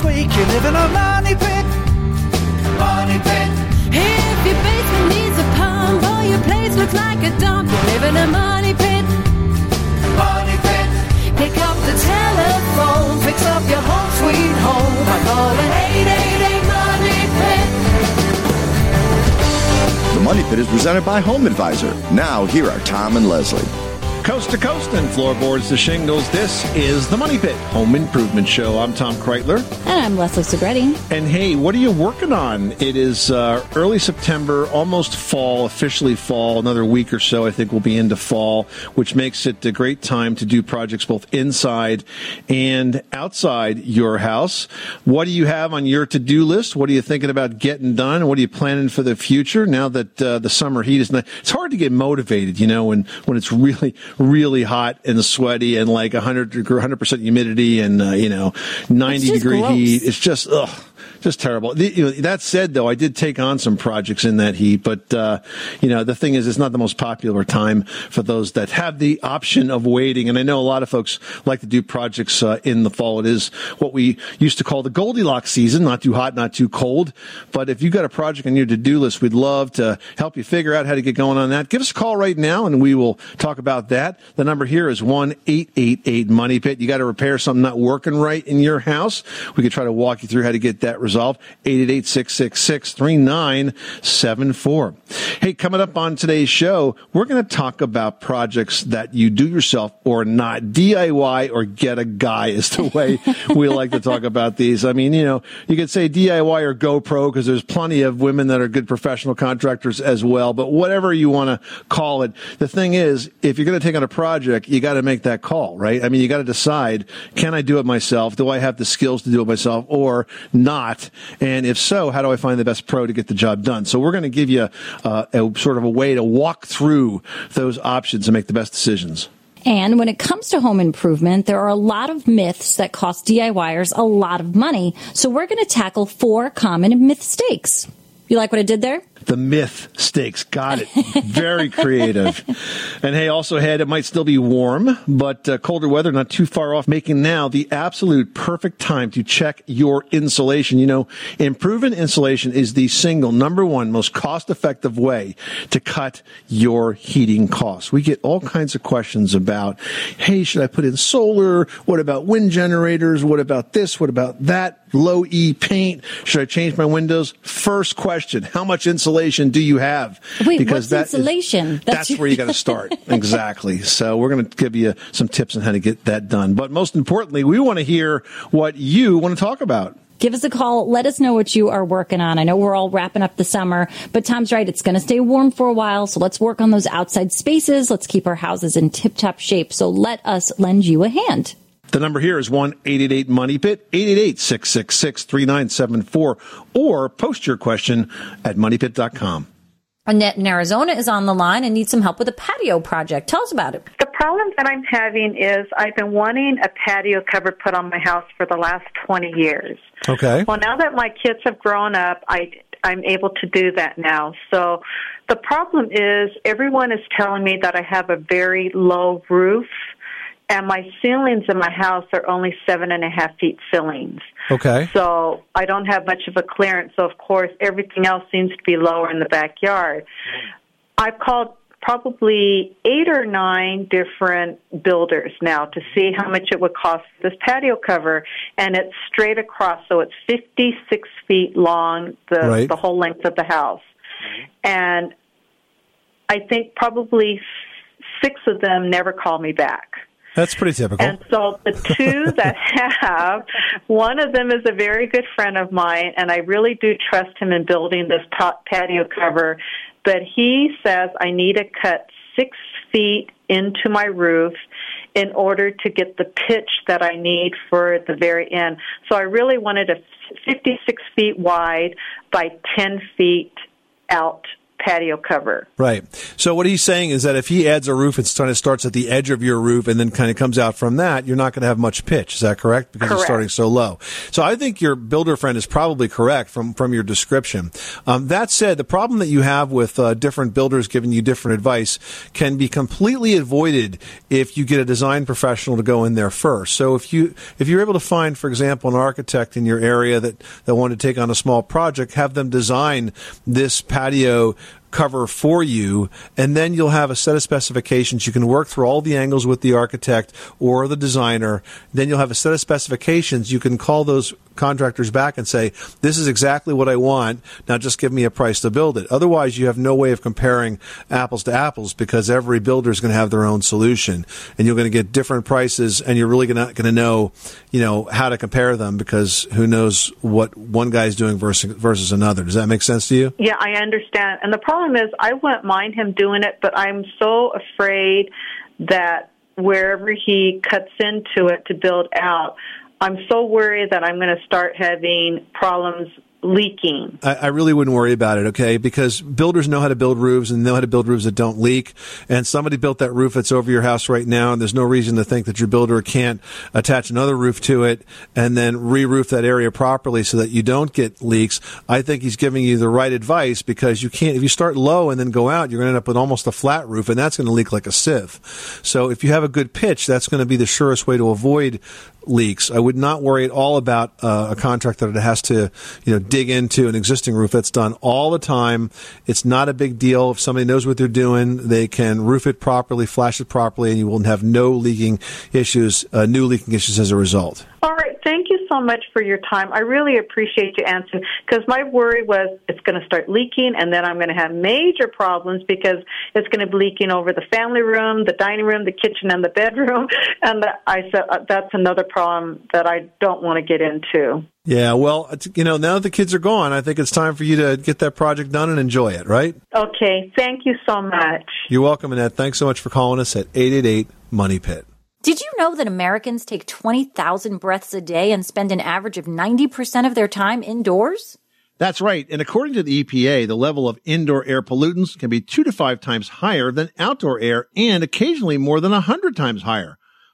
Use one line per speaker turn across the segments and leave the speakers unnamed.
squeak, you live in a money pit. Money pit.
If your basement needs a pump or your place looks like a dump, you live in a money pit.
Money pit.
Pick up the telephone, fix up your home sweet home by calling 888 Money Pit.
The Money Pit is presented by Home Advisor. Now, here are Tom and Leslie.
Coast to coast and floorboards to shingles. This is the Money Pit Home Improvement Show. I'm Tom Kraeutler.
And I'm Leslie Segrete.
And hey, what are you working on? It is uh, early September, almost fall, officially fall. Another week or so, I think we'll be into fall, which makes it a great time to do projects both inside and outside your house. What do you have on your to do list? What are you thinking about getting done? What are you planning for the future now that uh, the summer heat is not? It's hard to get motivated, you know, when, when it's really, really hot and sweaty and like 100 100% humidity and, uh, you know, 90 degree
gross.
heat. It's just, ugh just terrible. The, you know, that said, though, I did take on some projects in that heat, but uh, you know, the thing is, it's not the most popular time for those that have the option of waiting. And I know a lot of folks like to do projects uh, in the fall. It is what we used to call the Goldilocks season, not too hot, not too cold. But if you've got a project on your to-do list, we'd love to help you figure out how to get going on that. Give us a call right now, and we will talk about that. The number here is one eight eight eight Money Pit. You got to repair something not working right in your house. We could try to walk you through how to get that resolved. 888-666-3974. Hey, coming up on today's show, we're going to talk about projects that you do yourself or not. DIY or get a guy is the way we like to talk about these. I mean, you know, you could say DIY or GoPro because there's plenty of women that are good professional contractors as well, but whatever you want to call it. The thing is, if you're going to take on a project, you got to make that call, right? I mean, you got to decide, can I do it myself? Do I have the skills to do it myself or not? And if so, how do I find the best pro to get the job done? So we're going to give you uh, a sort of a way to walk through those options and make the best decisions.
And when it comes to home improvement, there are a lot of myths that cost DIYers a lot of money. So we're going to tackle four common mistakes. You like what I did there?
The myth stakes. Got it. Very creative. And hey, also ahead, it might still be warm, but uh, colder weather not too far off, making now the absolute perfect time to check your insulation. You know, improving insulation is the single number one most cost effective way to cut your heating costs. We get all kinds of questions about, hey, should I put in solar? What about wind generators? What about this? What about that? Low E paint? Should I change my windows? First question, how much insulation do you have?
Wait, what's
that is-
insulation?
that's
That's-
where you got to start. exactly. So we're going to give you some tips on how to get that done. But most importantly, we want to hear what you want to talk about.
Give us a call. Let us know what you are working on. I know we're all wrapping up the summer, but Tom's right. It's going to stay warm for a while. So let's work on those outside spaces. Let's keep our houses in tip top shape. So let us lend you a hand.
The number here is 1 888 Money Pit, 888 666 3974, or post your question at moneypit.com.
Annette in Arizona is on the line and needs some help with a patio project. Tell us about it.
The problem that I'm having is I've been wanting a patio cover put on my house for the last 20 years.
Okay.
Well, now that my kids have grown up, I I'm able to do that now. So the problem is everyone is telling me that I have a very low roof and my ceilings in my house are only seven and a half feet ceilings.
Okay.
So I don't have much of a clearance. So of course everything else seems to be lower in the backyard. I've called probably eight or nine different builders now to see how much it would cost this patio cover and it's straight across so it's 56 feet long the
Right.
the whole length of the house and i think probably six of them never call me back
That's pretty typical.
and so the two that have, one of them is a very good friend of mine, and I really do trust him in building this pa- patio cover. But he says I need to cut six feet into my roof in order to get the pitch that I need for the very end. So I really wanted a 56 feet wide by 10 feet out patio cover.
Right. So what he's saying is that if he adds a roof, it kind of starts at the edge of your roof and then kind of comes out from that, you're not going to have much pitch. Is that correct? Because
correct.
it's starting so low. So I think your builder friend is probably correct from, from your description. Um, that said, the problem that you have with uh, different builders giving you different advice can be completely avoided if you get a design professional to go in there first. So if you if you're able to find, for example, an architect in your area that that want to take on a small project, have them design this patio cover for you, and then you'll have a set of specifications. You can work through all the angles with the architect or the designer. Then you'll have a set of specifications. You can call those contractors back and say, this is exactly what I want. Now just give me a price to build it. Otherwise, you have no way of comparing apples to apples because every builder is going to have their own solution and you're going to get different prices and you're really not going to know, you know, how to compare them because who knows what one guy's doing versus, versus another. Does that make sense to you?
Yeah, I understand. And the problem is I wouldn't mind him doing it, but I'm so afraid that wherever he cuts into it to build out, I'm so worried that I'm going to start having problems leaking.
I, I, really wouldn't worry about it, okay? Because builders know how to build roofs and know how to build roofs that don't leak. And somebody built that roof that's over your house right now, and there's no reason to think that your builder can't attach another roof to it and then re-roof that area properly so that you don't get leaks. I think he's giving you the right advice because you can't, if you start low and then go out, you're going to end up with almost a flat roof, and that's going to leak like a sieve. So if you have a good pitch, that's going to be the surest way to avoid leaks. I would not worry at all about uh, a contractor that it has to, you know, dig into an existing roof. That's done all the time. It's not a big deal. If somebody knows what they're doing, they can roof it properly, flash it properly, and you will have no leaking issues, uh, new leaking issues as a result.
All right. Thank you so much for your time. I really appreciate you answering because my worry was it's going to start leaking and then I'm going to have major problems because it's going to be leaking over the family room, the dining room, the kitchen, and the bedroom. And I said uh, that's another problem that I don't want to get into.
Yeah, well, you know, now that the kids are gone, I think it's time for you to get that project done and enjoy it, right?
Okay. Thank you so much.
You're welcome, Annette. Thanks so much for calling us at 888 Money Pit.
Did you know that Americans take 20,000 breaths a day and spend an average of 90% of their time indoors?
That's right. And according to the EPA, the level of indoor air pollutants can be two to five times higher than outdoor air and occasionally more than a hundred times higher.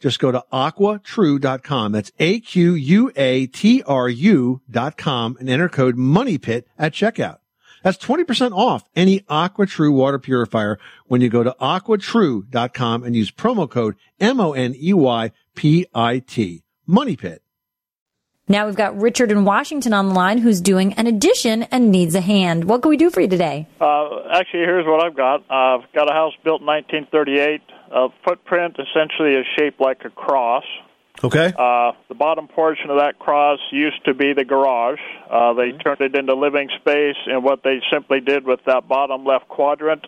Just go to aquatru.com. That's A-Q-U-A-T-R-U dot com and enter code MONEYPIT at checkout. That's 20% off any AquaTru water purifier when you go to aquatru.com and use promo code M-O-N-E-Y-P-I-T. Money Pit.
Now we've got Richard in Washington on the line who's doing an addition and needs a hand. What can we do for you today?
Uh, actually, here's what I've got. Uh, I've got a house built in 1938. A footprint essentially is shaped like a cross.
Okay.
Uh, the bottom portion of that cross used to be the garage. Uh, they turned it into living space, and what they simply did with that bottom left quadrant,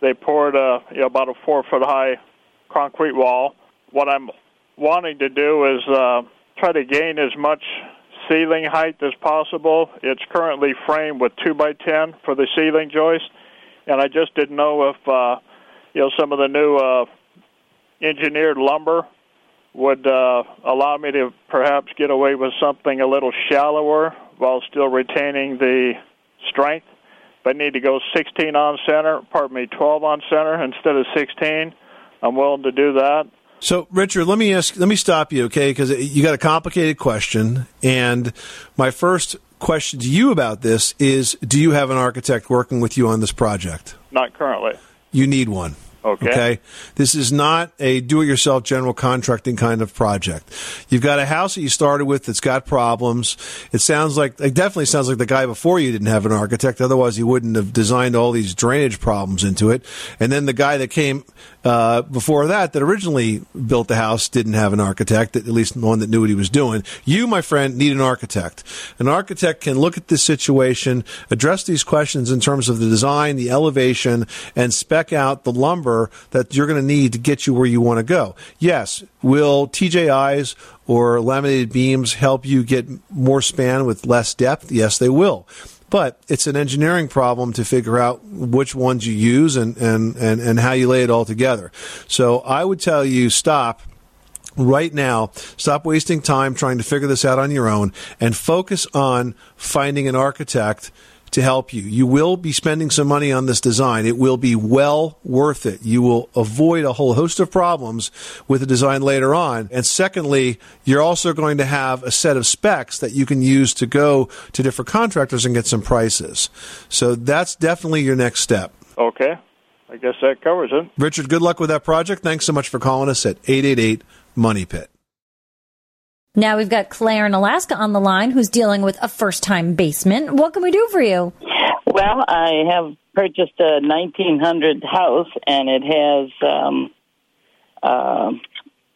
they poured a you know, about a four foot high concrete wall. What I'm wanting to do is uh, try to gain as much ceiling height as possible. It's currently framed with two by ten for the ceiling joist, and I just didn't know if uh, you know some of the new uh, engineered lumber would uh, allow me to perhaps get away with something a little shallower while still retaining the strength. If I need to go 16 on center, pardon me, 12 on center instead of 16, I'm willing to do that.
So, Richard, let me ask, let me stop you, okay? Because you got a complicated question, and my first question to you about this is: Do you have an architect working with you on this project?
Not currently.
You need one.
Okay.
Okay. This is not a do it yourself general contracting kind of project. You've got a house that you started with that's got problems. It sounds like, it definitely sounds like the guy before you didn't have an architect. Otherwise, he wouldn't have designed all these drainage problems into it. And then the guy that came uh, before that, that originally built the house, didn't have an architect, at least one that knew what he was doing. You, my friend, need an architect. An architect can look at this situation, address these questions in terms of the design, the elevation, and spec out the lumber that you're going to need to get you where you want to go. Yes, will TJIs or laminated beams help you get more span with less depth? Yes, they will. But it's an engineering problem to figure out which ones you use and, and, and, and how you lay it all together. So I would tell you stop right now. Stop wasting time trying to figure this out on your own and focus on finding an architect to help you. You will be spending some money on this design. It will be well worth it. You will avoid a whole host of problems with the design later on. And secondly, you're also going to have a set of specs that you can use to go to different contractors and get some prices. So that's definitely your next step.
Okay. I guess that covers it.
Richard, good luck with that project. Thanks so much for calling us at 888 Money Pit.
Now we've got Claire in Alaska on the line who's dealing with a first time basement. What can we do for you?
Well, I have purchased a 1900 house, and it has um, uh,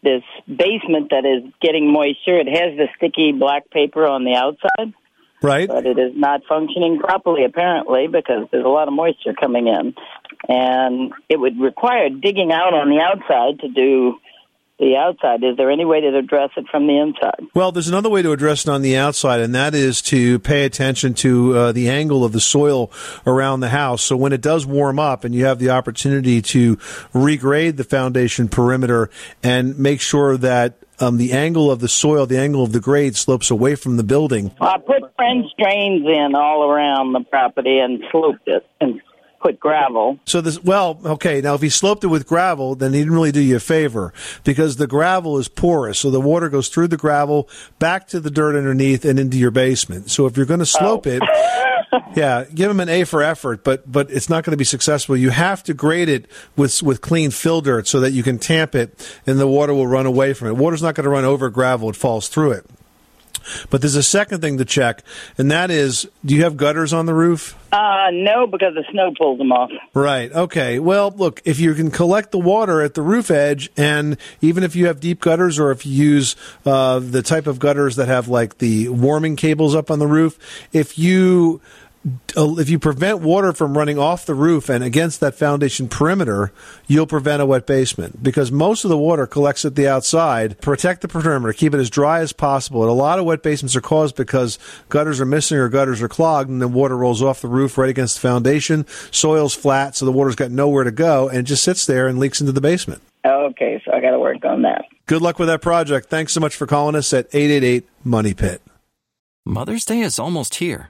this basement that is getting moisture. It has the sticky black paper on the outside,
Right?
but it is not functioning properly, apparently, because there's a lot of moisture coming in. And it would require digging out on the outside to do the outside. Is there any way to address it from the inside?
Well, there's another way to address it on the outside, and that is to pay attention to uh, the angle of the soil around the house. So when it does warm up and you have the opportunity to regrade the foundation perimeter and make sure that um, the angle of the soil, the angle of the grade slopes away from the building.
I put French drains in all around the property and sloped it and put gravel.
So this, well, okay. Now, if he sloped it with gravel, then he didn't really do you a favor because the gravel is porous. So the water goes through the gravel back to the dirt underneath and into your basement. So if you're going to slope it, oh. yeah, give him an A for effort, but but it's not going to be successful. You have to grade it with with clean fill dirt so that you can tamp it and the water will run away from it. Water's not going to run over gravel; it falls through it. But there's a second thing to check, and that is, do you have gutters on the roof?
Uh, no, because the snow pulls them off.
Right. Okay. Well, look, if you can collect the water at the roof edge, and even if you have deep gutters, or if you use uh, the type of gutters that have like the warming cables up on the roof, if you Uh, if you prevent water from running off the roof and against that foundation perimeter, you'll prevent a wet basement because most of the water collects at the outside. Protect the perimeter, keep it as dry as possible. And a lot of wet basements are caused because gutters are missing or gutters are clogged, and then water rolls off the roof right against the foundation. Soil's flat, so the water's got nowhere to go and it just sits there and leaks into the basement.
Okay, so I got to work on that.
Good luck with that project. Thanks so much for calling us at 888 Money Pit.
Mother's Day is almost here,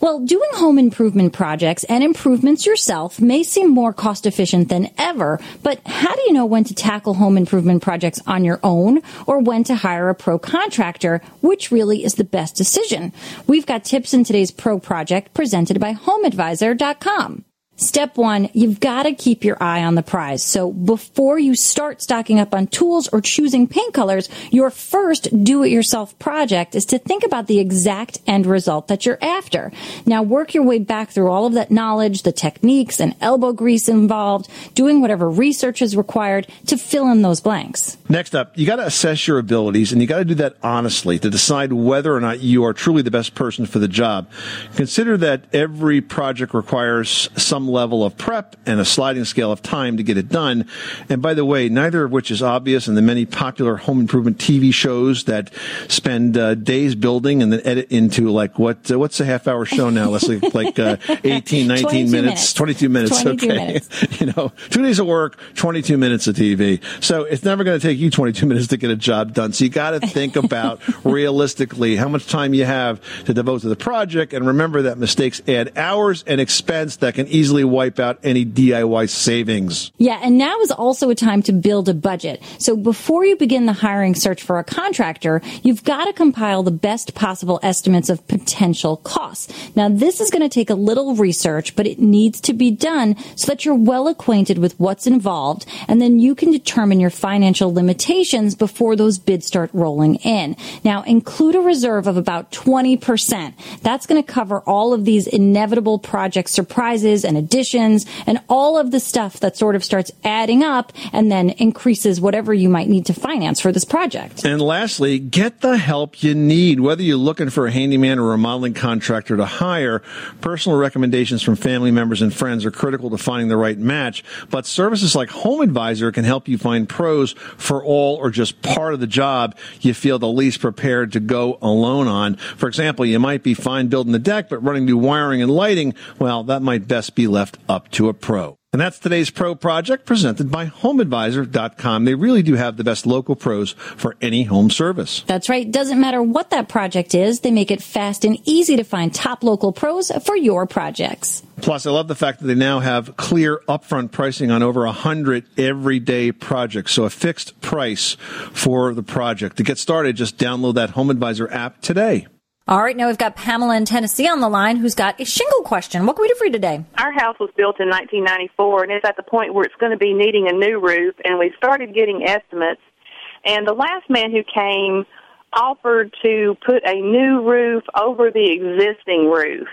Well, doing home improvement projects and improvements yourself may seem more cost efficient than ever, but how do you know when to tackle home improvement projects on your own or when to hire a pro contractor, which really is the best decision? We've got tips in today's pro project presented by HomeAdvisor.com. Step one, you've got to keep your eye on the prize. So before you start stocking up on tools or choosing paint colors, your first do-it-yourself project is to think about the exact end result that you're after. Now work your way back through all of that knowledge, the techniques and elbow grease involved, doing whatever research is required to fill in those blanks.
Next up, you got to assess your abilities and you got to do that honestly to decide whether or not you are truly the best person for the job. Consider that every project requires some level of prep and a sliding scale of time to get it done. And by the way, neither of which is obvious in the many popular home improvement TV shows that spend uh, days building and then edit into like what uh, what's a half hour show now? Let's say like uh, 18, 19 minutes,
minutes,
22 minutes.
22
okay.
minutes.
you know, two days of work, 22 minutes of TV. So it's never going to take you 22 minutes to get a job done. So you got to think about realistically how much time you have to devote to the project. And remember that mistakes add hours and expense that can easily wipe out any DIY savings.
Yeah, and now is also a time to build a budget. So before you begin the hiring search for a contractor, you've got to compile the best possible estimates of potential costs. Now, this is going to take a little research, but it needs to be done so that you're well acquainted with what's involved, and then you can determine your financial limitations before those bids start rolling in. Now, include a reserve of about 20%. That's going to cover all of these inevitable project surprises and additions and all of the stuff that sort of starts adding up and then increases whatever you might need to finance for this project.
And lastly, get the help you need. Whether you're looking for a handyman or a remodeling contractor to hire, personal recommendations from family members and friends are critical to finding the right match. But services like Home Advisor can help you find pros for all or just part of the job you feel the least prepared to go alone on. For example, you might be fine building the deck, but running new wiring and lighting, well, that might best be left up to a pro. And that's today's pro project presented by HomeAdvisor.com. They really do have the best local pros for any home service.
That's right. Doesn't matter what that project is, they make it fast and easy to find top local pros for your projects.
Plus, I love the fact that they now have clear upfront pricing on over a hundred everyday projects. So a fixed price for the project. To get started, just download that Home Advisor app today.
All right, now we've got Pamela in Tennessee on the line who's got a shingle question. What can we do for you today?
Our house was built in 1994 and it's at the point where it's going to be needing a new roof and we started getting estimates and the last man who came offered to put a new roof over the existing roof.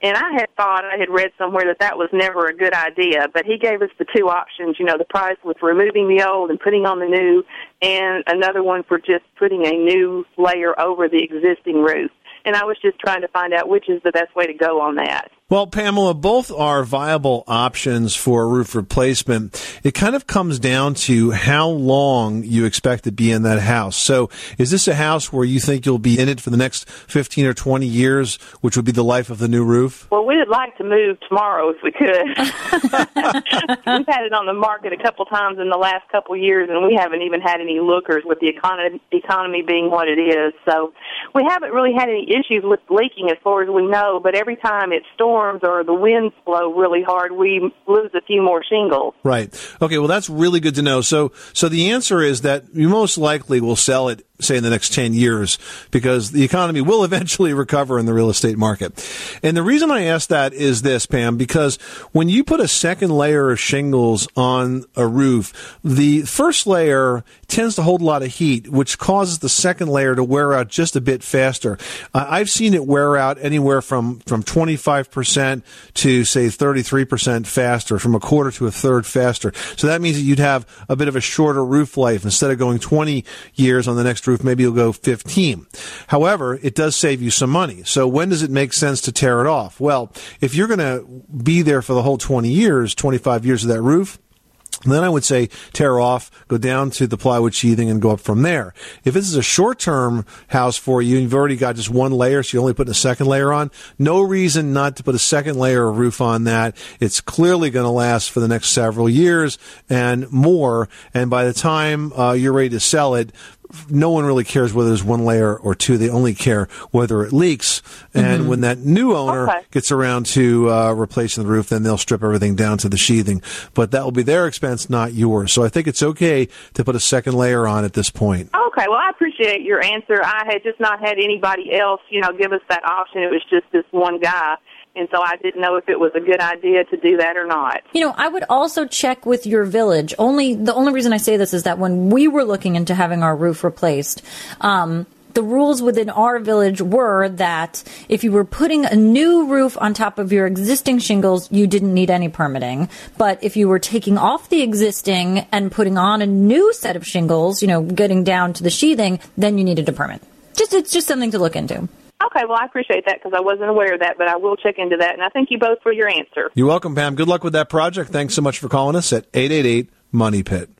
And I had thought I had read somewhere that that was never a good idea, but he gave us the two options, you know, the price with removing the old and putting on the new and another one for just putting a new layer over the existing roof and I was just trying to find out which is the best way to go on that.
Well, Pamela, both are viable options for roof replacement. It kind of comes down to how long you expect to be in that house. So, is this a house where you think you'll be in it for the next 15 or 20 years, which would be the life of the new roof?
Well, we would like to move tomorrow if we could. We've had it on the market a couple times in the last couple years, and we haven't even had any lookers with the economy, being what it is. So, we haven't really had any issues with leaking as far as we know, but every time it storms, or the winds blow really hard, we lose a few more shingles.
Right. Okay. Well, that's really good to know. So, so the answer is that you most likely will sell it say in the next 10 years because the economy will eventually recover in the real estate market. And the reason I ask that is this, Pam, because when you put a second layer of shingles on a roof, the first layer tends to hold a lot of heat, which causes the second layer to wear out just a bit faster. Uh, I've seen it wear out anywhere from, from 25% to say 33% faster, from a quarter to a third faster. So that means that you'd have a bit of a shorter roof life instead of going 20 years on the next roof, maybe you'll go 15. However, it does save you some money. So when does it make sense to tear it off? Well, if you're going to be there for the whole 20 years, 25 years of that roof, then I would say tear off, go down to the plywood sheathing and go up from there. If this is a short term house for you, you've already got just one layer, so you're only putting a second layer on, no reason not to put a second layer of roof on that. It's clearly going to last for the next several years and more. And by the time uh, you're ready to sell it, no one really cares whether there's one layer or two. They only care whether it leaks. And
Mm-hmm.
when that new owner
Okay.
gets around to uh, replacing the roof, then they'll strip everything down to the sheathing. But that will be their expense, not yours. So I think it's okay to put a second layer on at this point.
Okay, well, I appreciate your answer. I had just not had anybody else, you know, give us that option. It was just this one guy, and so I didn't know if it was a good idea to do that or not.
You know, I would also check with your village. Only the only reason I say this is that when we were looking into having our roof replaced, um, the rules within our village were that if you were putting a new roof on top of your existing shingles, you didn't need any permitting. But if you were taking off the existing and putting on a new set of shingles, you know, getting down to the sheathing, then you needed a permit. Just it's just something to look into.
Okay, well, I appreciate that because I wasn't aware of that, but I will check into that. And I thank you both for your answer.
You're welcome, Pam. Good luck with that project. Thanks so much for calling us at 888 Money Pit.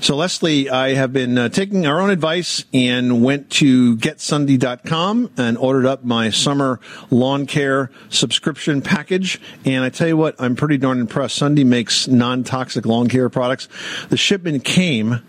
So, Leslie, I have been uh, taking our own advice and went to getsunday.com and ordered up my summer lawn care subscription package. And I tell you what, I'm pretty darn impressed. Sunday makes non toxic lawn care products. The shipment came.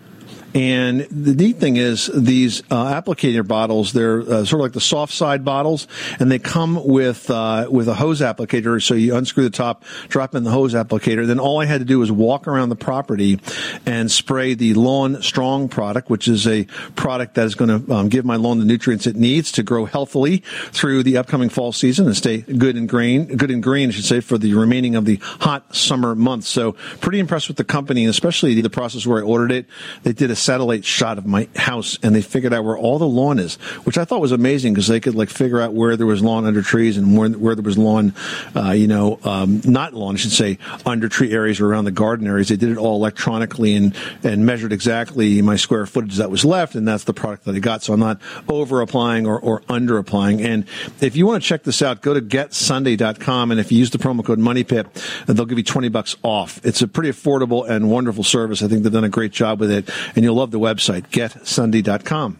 And the neat thing is these uh, applicator bottles, they're uh, sort of like the soft side bottles, and they come with uh, with a hose applicator. So you unscrew the top, drop in the hose applicator. Then all I had to do was walk around the property and spray the Lawn Strong product, which is a product that is going to um, give my lawn the nutrients it needs to grow healthily through the upcoming fall season and stay good and green, good and green, I should say, for the remaining of the hot summer months. So pretty impressed with the company, and especially the process where I ordered it. They did a satellite shot of my house and they figured out where all the lawn is, which I thought was amazing because they could like figure out where there was lawn under trees and where, where there was lawn, uh, you know, um, not lawn, I should say, under tree areas or around the garden areas. They did it all electronically and, and measured exactly my square footage that was left. And that's the product that I got. So I'm not over applying or, or under applying. And if you want to check this out, go to getsunday.com. And if you use the promo code MONEYPIT, they'll give you 20 bucks off. It's a pretty affordable and wonderful service. I think they've done a great job with it. And you'll love the website, getsunday.com.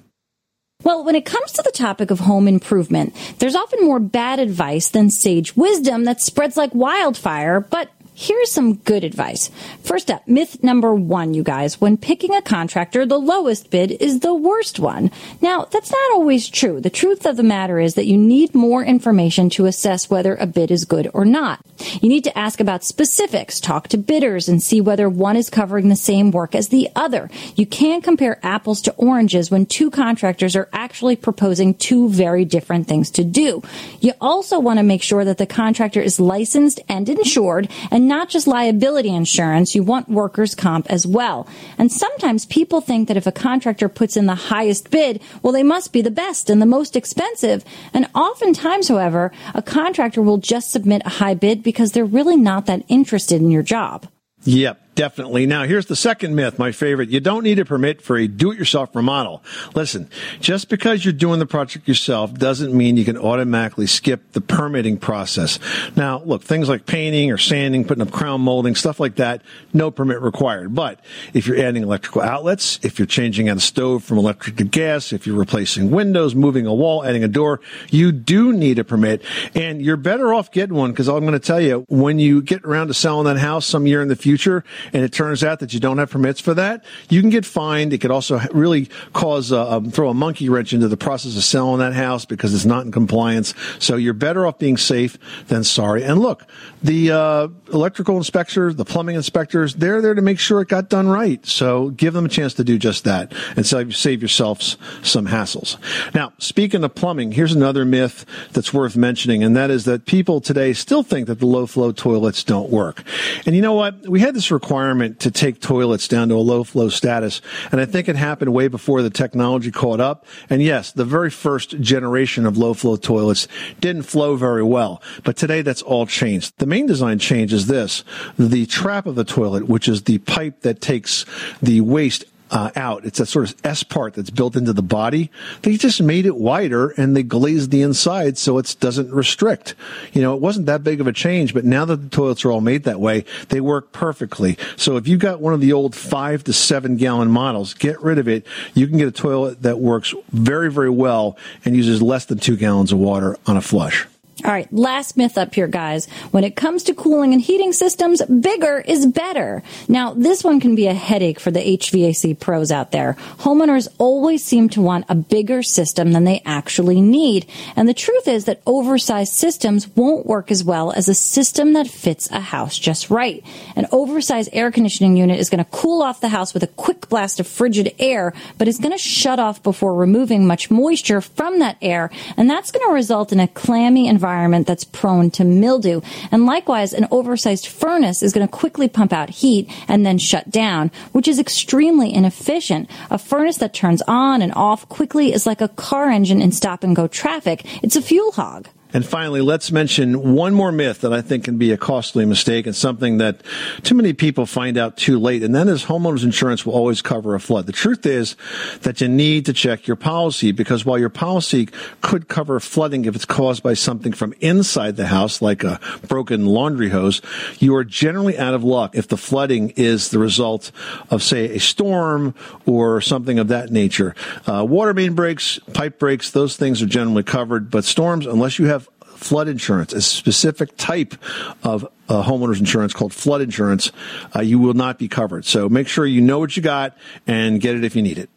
Well, when it comes to the topic of home improvement, there's often more bad advice than sage wisdom that spreads like wildfire, but here's some good advice. First up, myth number one, you guys. When picking a contractor, the lowest bid is the worst one. Now, that's not always true. The truth of the matter is that you need more information to assess whether a bid is good or not. You need to ask about specifics, talk to bidders, and see whether one is covering the same work as the other. You can't compare apples to oranges when two contractors are actually proposing two very different things to do. You also want to make sure that the contractor is licensed and insured and not just liability insurance. You want workers' comp as well. And sometimes people think that if a contractor puts in the highest bid, well, they must be the best and the most expensive. And oftentimes, however, a contractor will just submit a high bid because they're really not that interested in your job.
Yep, definitely. Now, here's the second myth, my favorite. You don't need a permit for a do-it-yourself remodel. Listen, just because you're doing the project yourself doesn't mean you can automatically skip the permitting process. Now, look, things like painting or sanding, putting up crown molding, stuff like that, no permit required. But if you're adding electrical outlets, if you're changing out a stove from electric to gas, if you're replacing windows, moving a wall, adding a door, you do need a permit. And you're better off getting one because I'm going to tell you, when you get around to selling that house some year in the future, and it turns out that you don't have permits for that, you can get fined. It could also really cause uh, um, throw a monkey wrench into the process of selling that house because it's not in compliance. So you're better off being safe than sorry. And look, the uh, electrical inspectors, the plumbing inspectors, they're there to make sure it got done right. So give them a chance to do just that and save, save yourselves some hassles. Now, speaking of plumbing, here's another myth that's worth mentioning, and that is that people today still think that the low flow toilets don't work. And you know what? We had this requirement to take toilets down to a low flow status, and I think it happened way before the technology caught up. And yes, the very first generation of low flow toilets didn't flow very well, but today that's all changed. The main design change is this. The trap of the toilet, which is the pipe that takes the waste uh, out. It's that sort of S part that's built into the body. They just made it wider and they glazed the inside so it doesn't restrict. You know, it wasn't that big of a change, but now that the toilets are all made that way, they work perfectly. So if you've got one of the old five to seven gallon models, get rid of it. You can get a toilet that works very, very well and uses less than two gallons of water on a flush.
All right, last myth up here, guys. When it comes to cooling and heating systems, bigger is better. Now, this one can be a headache for the HVAC pros out there. Homeowners always seem to want a bigger system than they actually need. And the truth is that oversized systems won't work as well as a system that fits a house just right. An oversized air conditioning unit is going to cool off the house with a quick blast of frigid air, but is going to shut off before removing much moisture from that air. And that's going to result in a clammy environment environment that's prone to mildew. And likewise, an oversized furnace is going to quickly pump out heat and then shut down, which is extremely inefficient. A furnace that turns on and off quickly is like a car engine in stop and go traffic. It's a fuel hog.
And finally, let's mention one more myth that I think can be a costly mistake and something that too many people find out too late. And that is homeowners insurance will always cover a flood. The truth is that you need to check your policy because while your policy could cover flooding if it's caused by something from inside the house, like a broken laundry hose, you are generally out of luck if the flooding is the result of, say, a storm or something of that nature. Uh, water main breaks, pipe breaks, those things are generally covered, but storms, unless you have flood insurance, a specific type of uh, homeowners insurance called flood insurance, uh, you will not be covered. So make sure you know what you got and get it if you need it.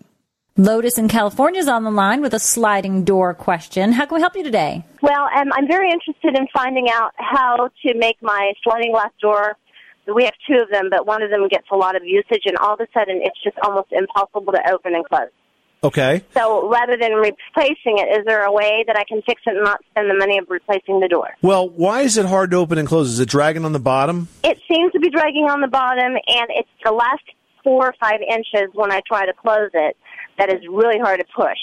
Lotus in California is on the line with a sliding door question. How can we help you today?
Well, um, I'm very interested in finding out how to make my sliding glass door. We have two of them, but one of them gets a lot of usage, and all of a sudden it's just almost impossible to open and close.
Okay.
So rather than replacing it, is there a way that I can fix it and not spend the money of replacing the door?
Well, why is it hard to open and close? Is it dragging on the bottom?
It seems to be dragging on the bottom, and it's the last four or five inches when I try to close it that is really hard to push.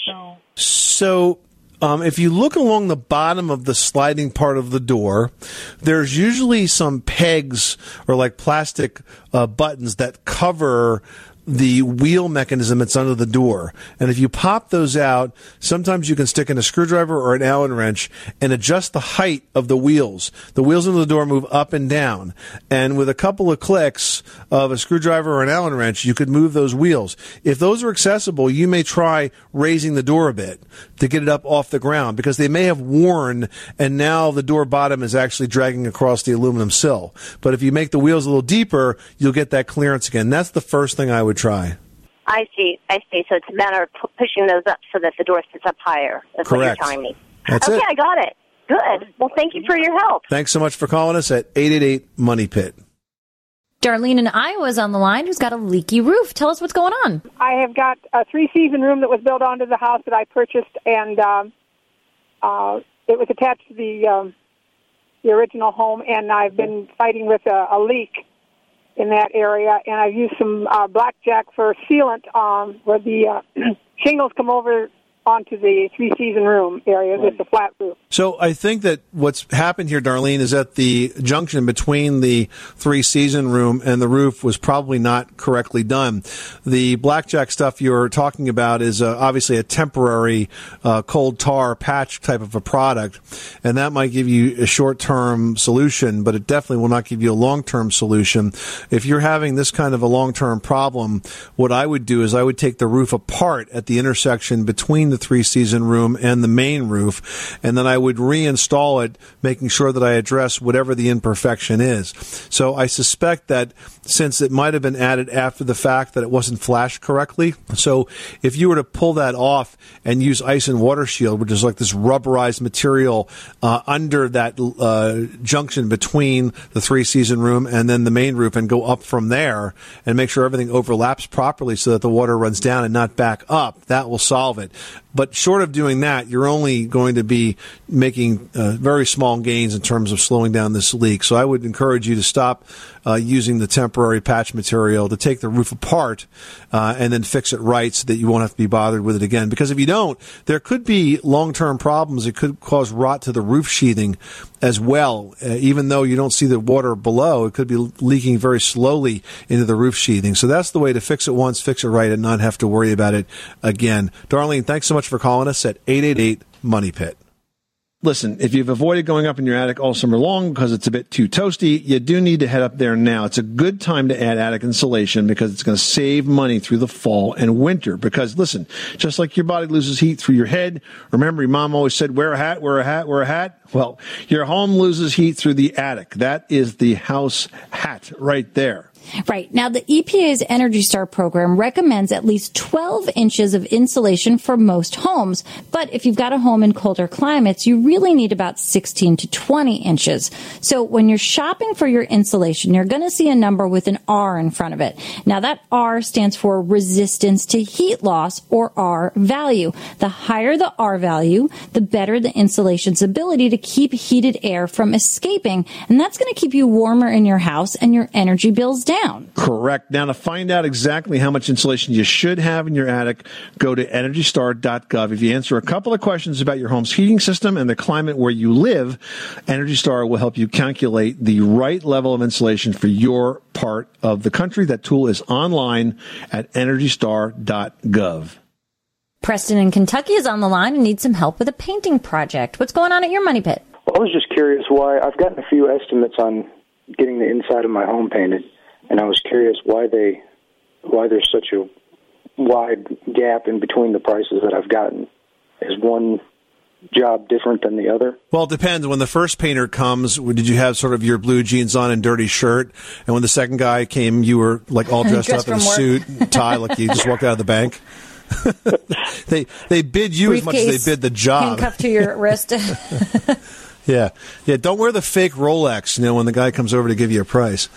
So um, if you look along the bottom of the sliding part of the door, there's usually some pegs or like plastic uh, buttons that cover the wheel mechanism that's under the door. And if you pop those out, sometimes you can stick in a screwdriver or an Allen wrench and adjust the height of the wheels. The wheels under the door move up and down. And with a couple of clicks of a screwdriver or an Allen wrench, you could move those wheels. If those are accessible, you may try raising the door a bit to get it up off the ground because they may have worn and now the door bottom is actually dragging across the aluminum sill. But if you make the wheels a little deeper, you'll get that clearance again. That's the first thing I would try.
I see. I see. So it's a matter of pu- pushing those up so that the door sits up higher. That's
Correct.
what you're telling me.
That's
okay,
it.
I got it. Good. Well, thank you for your help.
Thanks so much for calling us at 888 Money Pit.
Darlene in Iowa is on the line who's got a leaky roof. Tell us what's going on.
I have got a three season room that was built onto the house that I purchased, and um, uh, it was attached to the um, the original home. And I've been fighting with a, a leak in that area, and I've used some uh, blackjack for sealant um, where the uh, shingles come over onto the three season room area. with the flat roof.
So I think that what's happened here, Darlene, is that the junction between the three season room and the roof was probably not correctly done. The blackjack stuff you're talking about is uh, obviously a temporary uh, cold tar patch type of a product, and that might give you a short term solution, but it definitely will not give you a long term solution. If you're having this kind of a long term problem, what I would do is I would take the roof apart at the intersection between the three season room and the main roof, and then I would reinstall it, making sure that I address whatever the imperfection is. So I suspect that since it might have been added after the fact that it wasn't flashed correctly. So if you were to pull that off and use ice and water shield, which is like this rubberized material uh, under that uh, junction between the three season room and then the main roof and go up from there and make sure everything overlaps properly so that the water runs down and not back up, that will solve it. But short of doing that, you're only going to be making uh, very small gains in terms of slowing down this leak. So I would encourage you to stop uh, using the temporary patch material to take the roof apart uh, and then fix it right so that you won't have to be bothered with it again. Because if you don't, there could be long-term problems. It could cause rot to the roof sheathing as well. Uh, even though you don't see the water below, it could be leaking very slowly into the roof sheathing. So that's the way to fix it once, fix it right, and not have to worry about it again. Darlene, thanks so much for calling us at 888 Money Pit. Listen, if you've avoided going up in your attic all summer long because it's a bit too toasty, you do need to head up there now. It's a good time to add attic insulation because it's going to save money through the fall and winter. Because listen, just like your body loses heat through your head, remember your mom always said, wear a hat, wear a hat, wear a hat. Well, your home loses heat through the attic. That is the house hat right there.
Right. Now, the EPA's Energy Star program recommends at least 12 inches of insulation for most homes. But if you've got a home in colder climates, you really need about 16 to 20 inches. So when you're shopping for your insulation, you're going to see a number with an R in front of it. Now, that R stands for resistance to heat loss or R value. The higher the R value, the better the insulation's ability to keep heated air from escaping. And that's going to keep you warmer in your house and your energy bills down down.
Correct. Now, to find out exactly how much insulation you should have in your attic, go to EnergyStar.gov. If you answer a couple of questions about your home's heating system and the climate where you live, Energy Star will help you calculate the right level of insulation for your part of the country. That tool is online at EnergyStar.gov.
Preston in Kentucky is on the line and needs some help with a painting project. What's going on at your money pit?
Well, I was just curious why I've gotten a few estimates on getting the inside of my home painted and I was curious why they why there's such a wide gap in between the prices that I've gotten. Is one job different than the other?
Well, it depends. When the first painter comes, did you have sort of your blue jeans on and dirty shirt? And when the second guy came, you were like all dressed, dressed up in a suit, tie, like you just walked out of the bank. they they bid you Briefcase, as much as they bid the job.
Handcuffed to your wrist.
yeah, yeah. Don't wear the fake Rolex. You know when the guy comes over to give you a price.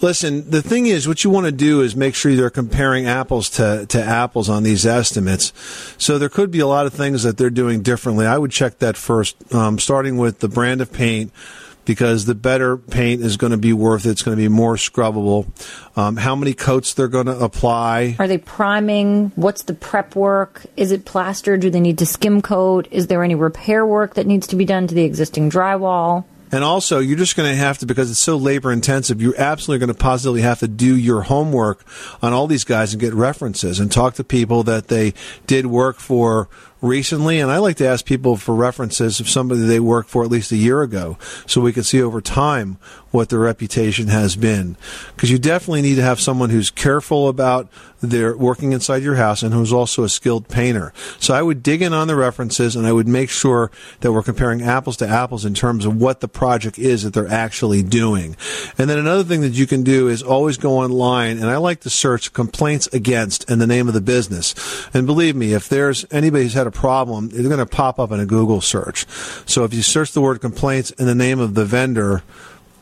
Listen, the thing is, what you want to do is make sure they're comparing apples to, to apples on these estimates. So there could be a lot of things that they're doing differently. I would check that first, um, starting with the brand of paint because the better paint is going to be worth it. It's going to be more scrubbable. Um, how many coats they're going to apply?
Are they priming? What's the prep work? Is it plaster? Do they need to skim coat? Is there any repair work that needs to be done to the existing drywall?
And also, you're just going to have to, because it's so labor intensive, you're absolutely going to positively have to do your homework on all these guys and get references and talk to people that they did work for recently. And I like to ask people for references of somebody they worked for at least a year ago so we can see over time what their reputation has been. Because you definitely need to have someone who's careful about their working inside your house and who's also a skilled painter. So I would dig in on the references and I would make sure that we're comparing apples to apples in terms of what the project is that they're actually doing. And then another thing that you can do is always go online and I like to search complaints against and the name of the business. And believe me, if there's anybody who's had a problem, it's going to pop up in a Google search. So if you search the word complaints and the name of the vendor,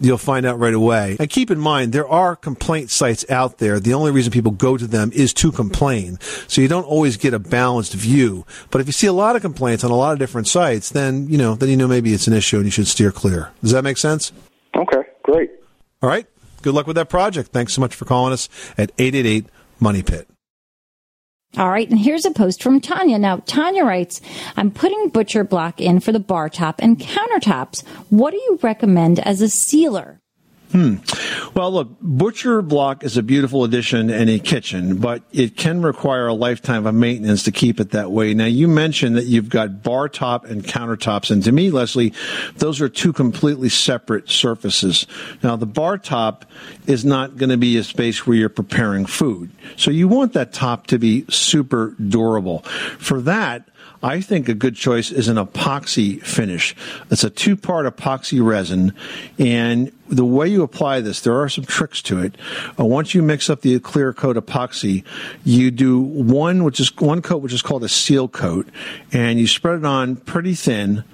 you'll find out right away. And keep in mind, there are complaint sites out there. The only reason people go to them is to complain. So you don't always get a balanced view. But if you see a lot of complaints on a lot of different sites, then, you know, then you know maybe it's an issue and you should steer clear. Does that make sense?
Okay, great.
All right. Good luck with that project. Thanks so much for calling us at 888 Money Pit.
All right, and here's a post from Tanya. Now, Tanya writes, I'm putting butcher block in for the bar top and countertops. What do you recommend as a sealer?
Hmm. Well, look, butcher block is a beautiful addition to any kitchen, but it can require a lifetime of maintenance to keep it that way. Now, you mentioned that you've got bar top and countertops, and to me, Leslie, those are two completely separate surfaces. Now, the bar top is not going to be a space where you're preparing food. So you want that top to be super durable. For that, I think a good choice is an epoxy finish. It's a two part epoxy resin. And the way you apply this, there are some tricks to it. Uh, once you mix up the clear coat epoxy, you do one, which is one coat, which is called a seal coat, and you spread it on pretty thin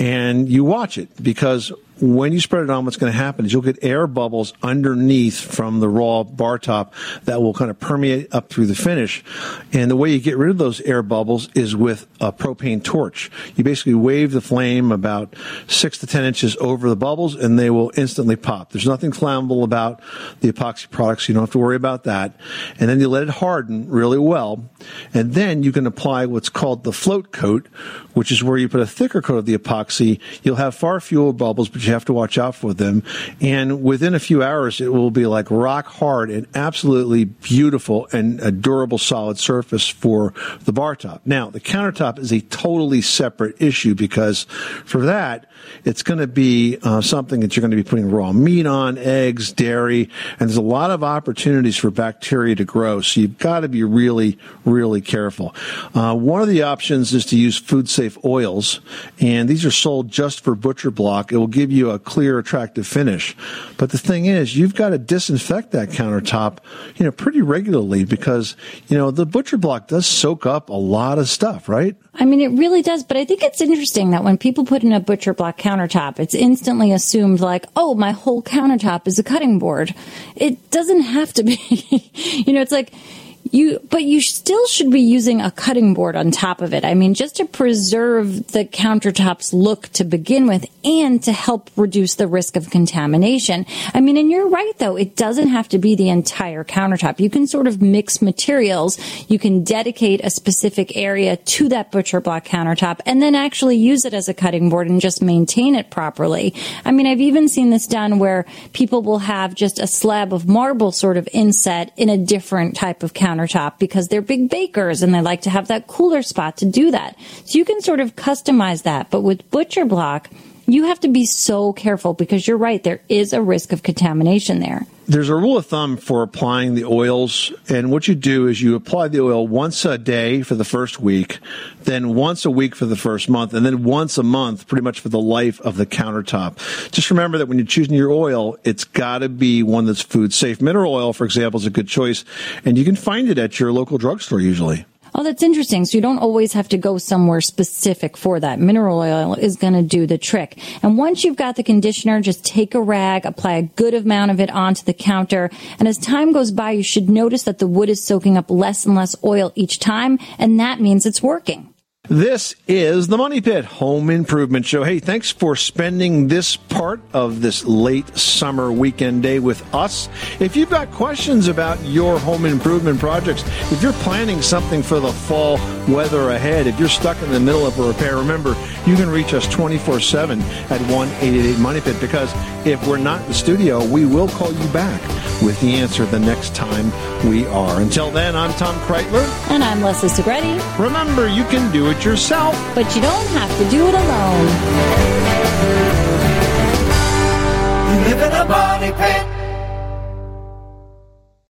and you watch it because when you spread it on, what's going to happen is you'll get air bubbles underneath from the raw bar top that will kind of permeate up through the finish. And the way you get rid of those air bubbles is with a propane torch. You basically wave the flame about six to ten inches over the bubbles and they will instantly pop. There's nothing flammable about the epoxy products. You don't have to worry about that. And then you let it harden really well. And then you can apply what's called the float coat, which is where you put a thicker coat of the epoxy. You'll have far fewer bubbles, but you have to watch out for them. And within a few hours, it will be like rock hard and absolutely beautiful and a durable solid surface for the bar top. Now, the countertop is a totally separate issue because for that, it's going to be uh, something that you're going to be putting raw meat on, eggs, dairy, and there's a lot of opportunities for bacteria to grow. So you've got to be really, really careful. Uh, one of the options is to use food safe oils, and these are sold just for butcher block. It will give you a clear, attractive finish. But the thing is, you've got to disinfect that countertop, you know, pretty regularly because, you know, the butcher block does soak up a lot of stuff, right?
I mean, it really does, but I think it's interesting that when people put in a butcher block countertop, it's instantly assumed like, oh, my whole countertop is a cutting board. It doesn't have to be. you know, it's like, you, but you still should be using a cutting board on top of it. I mean, just to preserve the countertop's look to begin with and to help reduce the risk of contamination. I mean, and you're right though, it doesn't have to be the entire countertop. You can sort of mix materials. You can dedicate a specific area to that butcher block countertop and then actually use it as a cutting board and just maintain it properly. I mean, I've even seen this done where people will have just a slab of marble sort of inset in a different type of countertop countertop because they're big bakers and they like to have that cooler spot to do that. So you can sort of customize that. But with Butcher Block, you have to be so careful because you're right, there is a risk of contamination there.
There's a rule of thumb for applying the oils, and what you do is you apply the oil once a day for the first week, then once a week for the first month, and then once a month pretty much for the life of the countertop. Just remember that when you're choosing your oil, it's got to be one that's food safe. Mineral oil, for example, is a good choice, and you can find it at your local drugstore usually.
Oh, that's interesting. So you don't always have to go somewhere specific for that. Mineral oil is going to do the trick. And once you've got the conditioner, just take a rag, apply a good amount of it onto the counter. And as time goes by, you should notice that the wood is soaking up less and less oil each time. And that means it's working.
This is the Money Pit Home Improvement Show. Hey, thanks for spending this part of this late summer weekend day with us. If you've got questions about your home improvement projects, if you're planning something for the fall weather ahead, if you're stuck in the middle of a repair, remember, you can reach us 24 7 at 1 888 Money Pit because if we're not in the studio, we will call you back with the answer the next time we are. Until then, I'm Tom Kraeutler.
And I'm Leslie Segrete.
Remember, you can do it yourself.
But you don't have to do it alone.
You live in a money pit.